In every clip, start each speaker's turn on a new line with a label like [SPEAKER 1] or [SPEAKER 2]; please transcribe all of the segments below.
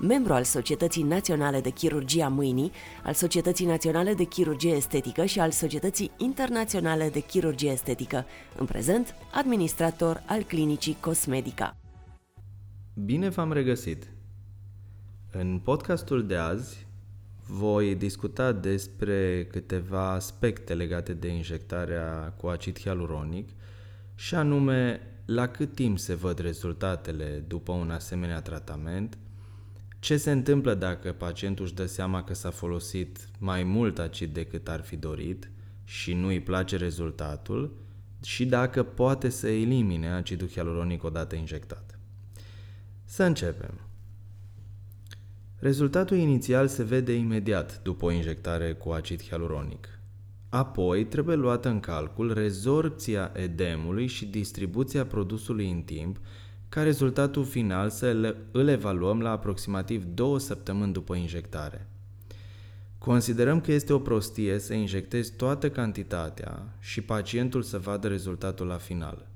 [SPEAKER 1] membru al Societății Naționale de Chirurgie a Mâinii, al Societății Naționale de Chirurgie Estetică și al Societății Internaționale de Chirurgie Estetică, în prezent administrator al Clinicii Cosmedica.
[SPEAKER 2] Bine v-am regăsit! În podcastul de azi voi discuta despre câteva aspecte legate de injectarea cu acid hialuronic și anume la cât timp se văd rezultatele după un asemenea tratament – ce se întâmplă dacă pacientul își dă seama că s-a folosit mai mult acid decât ar fi dorit și nu îi place rezultatul și dacă poate să elimine acidul hialuronic odată injectat. Să începem. Rezultatul inițial se vede imediat după o injectare cu acid hialuronic. Apoi trebuie luată în calcul rezorpția edemului și distribuția produsului în timp ca rezultatul final să îl evaluăm la aproximativ două săptămâni după injectare. Considerăm că este o prostie să injectezi toată cantitatea și pacientul să vadă rezultatul la final.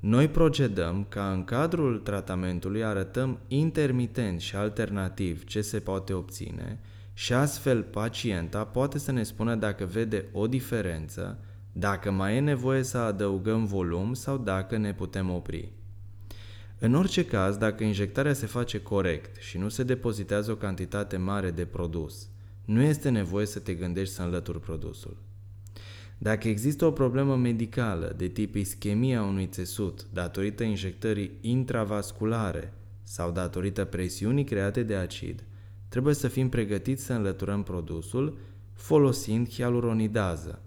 [SPEAKER 2] Noi procedăm ca în cadrul tratamentului arătăm intermitent și alternativ ce se poate obține și astfel pacienta poate să ne spună dacă vede o diferență, dacă mai e nevoie să adăugăm volum sau dacă ne putem opri. În orice caz, dacă injectarea se face corect și nu se depozitează o cantitate mare de produs, nu este nevoie să te gândești să înlături produsul. Dacă există o problemă medicală de tip ischemia unui țesut datorită injectării intravasculare sau datorită presiunii create de acid, trebuie să fim pregătiți să înlăturăm produsul folosind hialuronidază.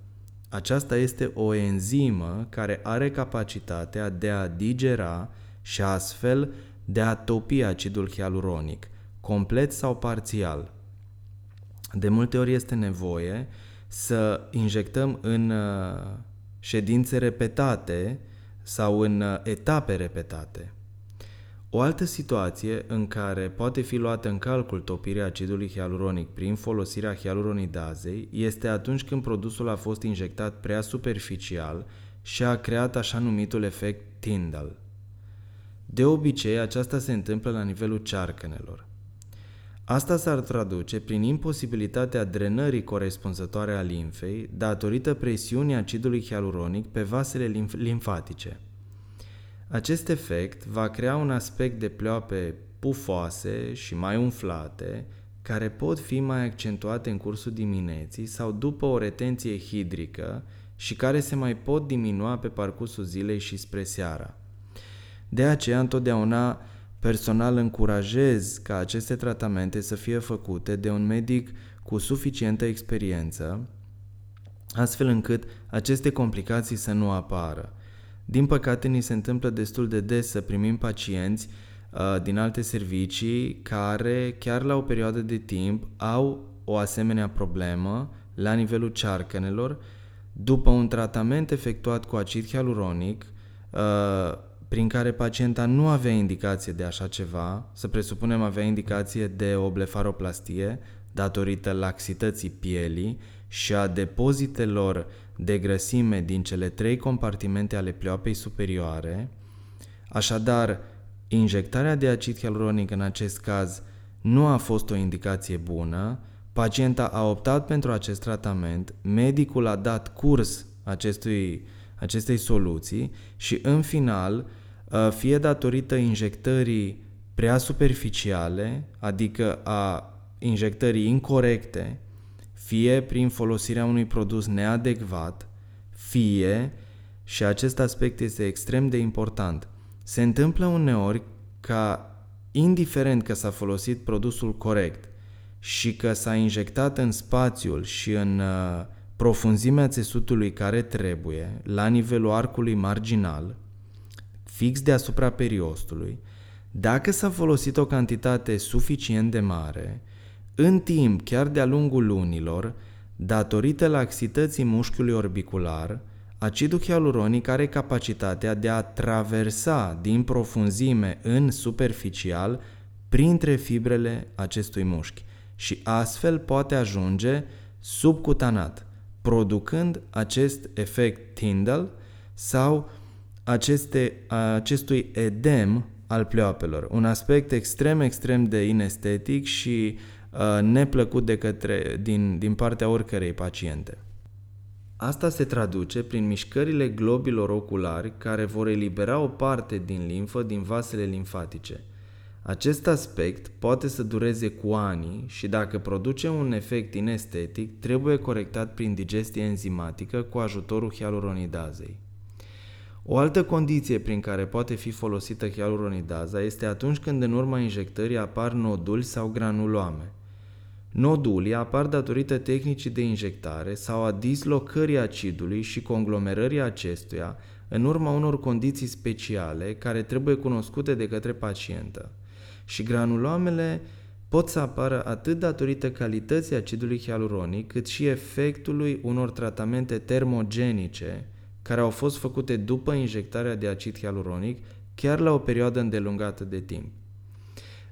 [SPEAKER 2] Aceasta este o enzimă care are capacitatea de a digera și astfel de a topi acidul hialuronic, complet sau parțial. De multe ori este nevoie să injectăm în uh, ședințe repetate sau în uh, etape repetate. O altă situație în care poate fi luată în calcul topirea acidului hialuronic prin folosirea hialuronidazei este atunci când produsul a fost injectat prea superficial și a creat așa numitul efect Tyndall. De obicei, aceasta se întâmplă la nivelul cearcănelor. Asta s-ar traduce prin imposibilitatea drenării corespunzătoare a limfei datorită presiunii acidului hialuronic pe vasele limf- limfatice. Acest efect va crea un aspect de pleoape pufoase și mai umflate, care pot fi mai accentuate în cursul dimineții sau după o retenție hidrică și care se mai pot diminua pe parcursul zilei și spre seara. De aceea, întotdeauna personal încurajez ca aceste tratamente să fie făcute de un medic cu suficientă experiență, astfel încât aceste complicații să nu apară. Din păcate, ni se întâmplă destul de des să primim pacienți uh, din alte servicii care, chiar la o perioadă de timp, au o asemenea problemă la nivelul cearcănelor, după un tratament efectuat cu acid hialuronic, uh, prin care pacienta nu avea indicație de așa ceva, să presupunem avea indicație de o blefaroplastie datorită laxității pielii și a depozitelor de grăsime din cele trei compartimente ale pleoapei superioare, așadar, injectarea de acid hialuronic în acest caz nu a fost o indicație bună, pacienta a optat pentru acest tratament, medicul a dat curs acestui, acestei soluții și în final Uh, fie datorită injectării prea superficiale, adică a injectării incorrecte, fie prin folosirea unui produs neadecvat, fie, și acest aspect este extrem de important, se întâmplă uneori ca, indiferent că s-a folosit produsul corect și că s-a injectat în spațiul și în uh, profunzimea țesutului care trebuie, la nivelul arcului marginal, fix deasupra periostului, dacă s-a folosit o cantitate suficient de mare, în timp, chiar de-a lungul lunilor, Datorită laxității mușchiului orbicular, acidul hialuronic are capacitatea de a traversa din profunzime în superficial printre fibrele acestui mușchi și astfel poate ajunge subcutanat, producând acest efect Tyndall sau aceste, acestui edem al pleoapelor, un aspect extrem, extrem de inestetic și uh, neplăcut de către, din, din partea oricărei paciente. Asta se traduce prin mișcările globilor oculari care vor elibera o parte din limfă din vasele limfatice. Acest aspect poate să dureze cu ani și dacă produce un efect inestetic, trebuie corectat prin digestie enzimatică cu ajutorul hialuronidazei. O altă condiție prin care poate fi folosită hialuronidaza este atunci când în urma injectării apar noduli sau granuloame. Nodulii apar datorită tehnicii de injectare sau a dislocării acidului și conglomerării acestuia în urma unor condiții speciale care trebuie cunoscute de către pacientă. Și granuloamele pot să apară atât datorită calității acidului hialuronic, cât și efectului unor tratamente termogenice, care au fost făcute după injectarea de acid hialuronic, chiar la o perioadă îndelungată de timp.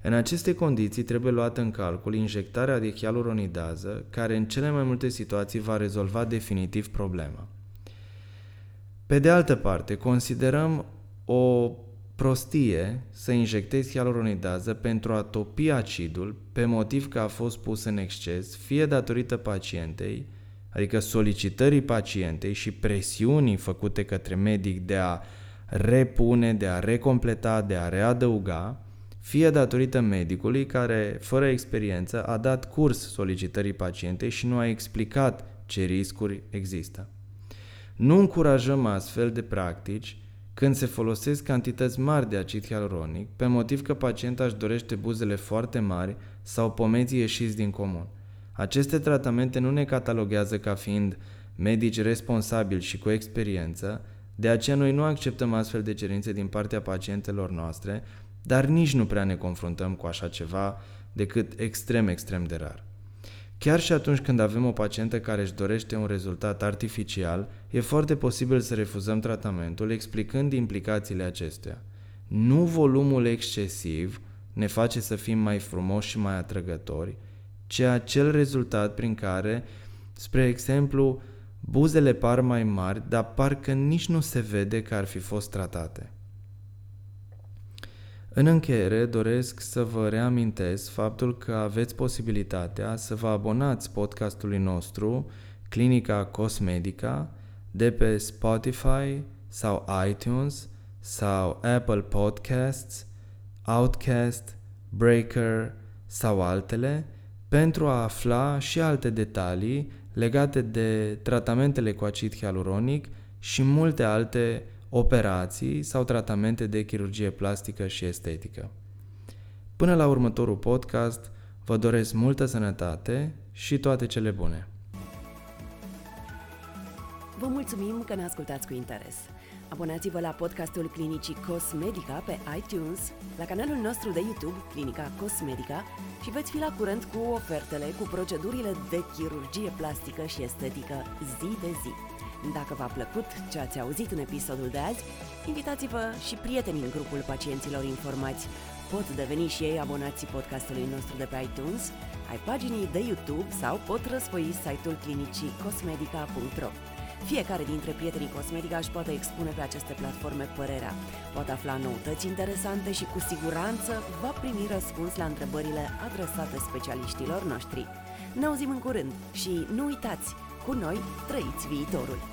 [SPEAKER 2] În aceste condiții trebuie luată în calcul injectarea de hialuronidază, care în cele mai multe situații va rezolva definitiv problema. Pe de altă parte, considerăm o prostie să injectezi hialuronidază pentru a topi acidul pe motiv că a fost pus în exces, fie datorită pacientei, adică solicitării pacientei și presiunii făcute către medic de a repune, de a recompleta, de a readăuga, fie datorită medicului care, fără experiență, a dat curs solicitării pacientei și nu a explicat ce riscuri există. Nu încurajăm astfel de practici când se folosesc cantități mari de acid hialuronic, pe motiv că pacienta își dorește buzele foarte mari sau pomeții ieșiți din comun – aceste tratamente nu ne cataloguează ca fiind medici responsabili și cu experiență, de aceea noi nu acceptăm astfel de cerințe din partea pacientelor noastre, dar nici nu prea ne confruntăm cu așa ceva decât extrem, extrem de rar. Chiar și atunci când avem o pacientă care își dorește un rezultat artificial, e foarte posibil să refuzăm tratamentul explicând implicațiile acestuia. Nu volumul excesiv ne face să fim mai frumoși și mai atrăgători, ci acel rezultat prin care, spre exemplu, buzele par mai mari, dar parcă nici nu se vede că ar fi fost tratate. În încheiere, doresc să vă reamintesc faptul că aveți posibilitatea să vă abonați podcastului nostru, Clinica Cosmedica, de pe Spotify sau iTunes sau Apple Podcasts, Outcast, Breaker sau altele, pentru a afla și alte detalii legate de tratamentele cu acid hialuronic și multe alte operații sau tratamente de chirurgie plastică și estetică. Până la următorul podcast, vă doresc multă sănătate și toate cele bune!
[SPEAKER 1] Vă mulțumim că ne ascultați cu interes! Abonați-vă la podcastul Clinicii Cosmedica pe iTunes, la canalul nostru de YouTube Clinica Cosmedica și veți fi la curent cu ofertele cu procedurile de chirurgie plastică și estetică zi de zi. Dacă v-a plăcut ce ați auzit în episodul de azi, invitați-vă și prietenii în grupul pacienților informați. Pot deveni și ei abonații podcastului nostru de pe iTunes, ai paginii de YouTube sau pot răspoi site-ul clinicii cosmedica.ro. Fiecare dintre prietenii Cosmetica își poate expune pe aceste platforme părerea, poate afla noutăți interesante și cu siguranță va primi răspuns la întrebările adresate specialiștilor noștri. Ne auzim în curând și nu uitați, cu noi trăiți viitorul!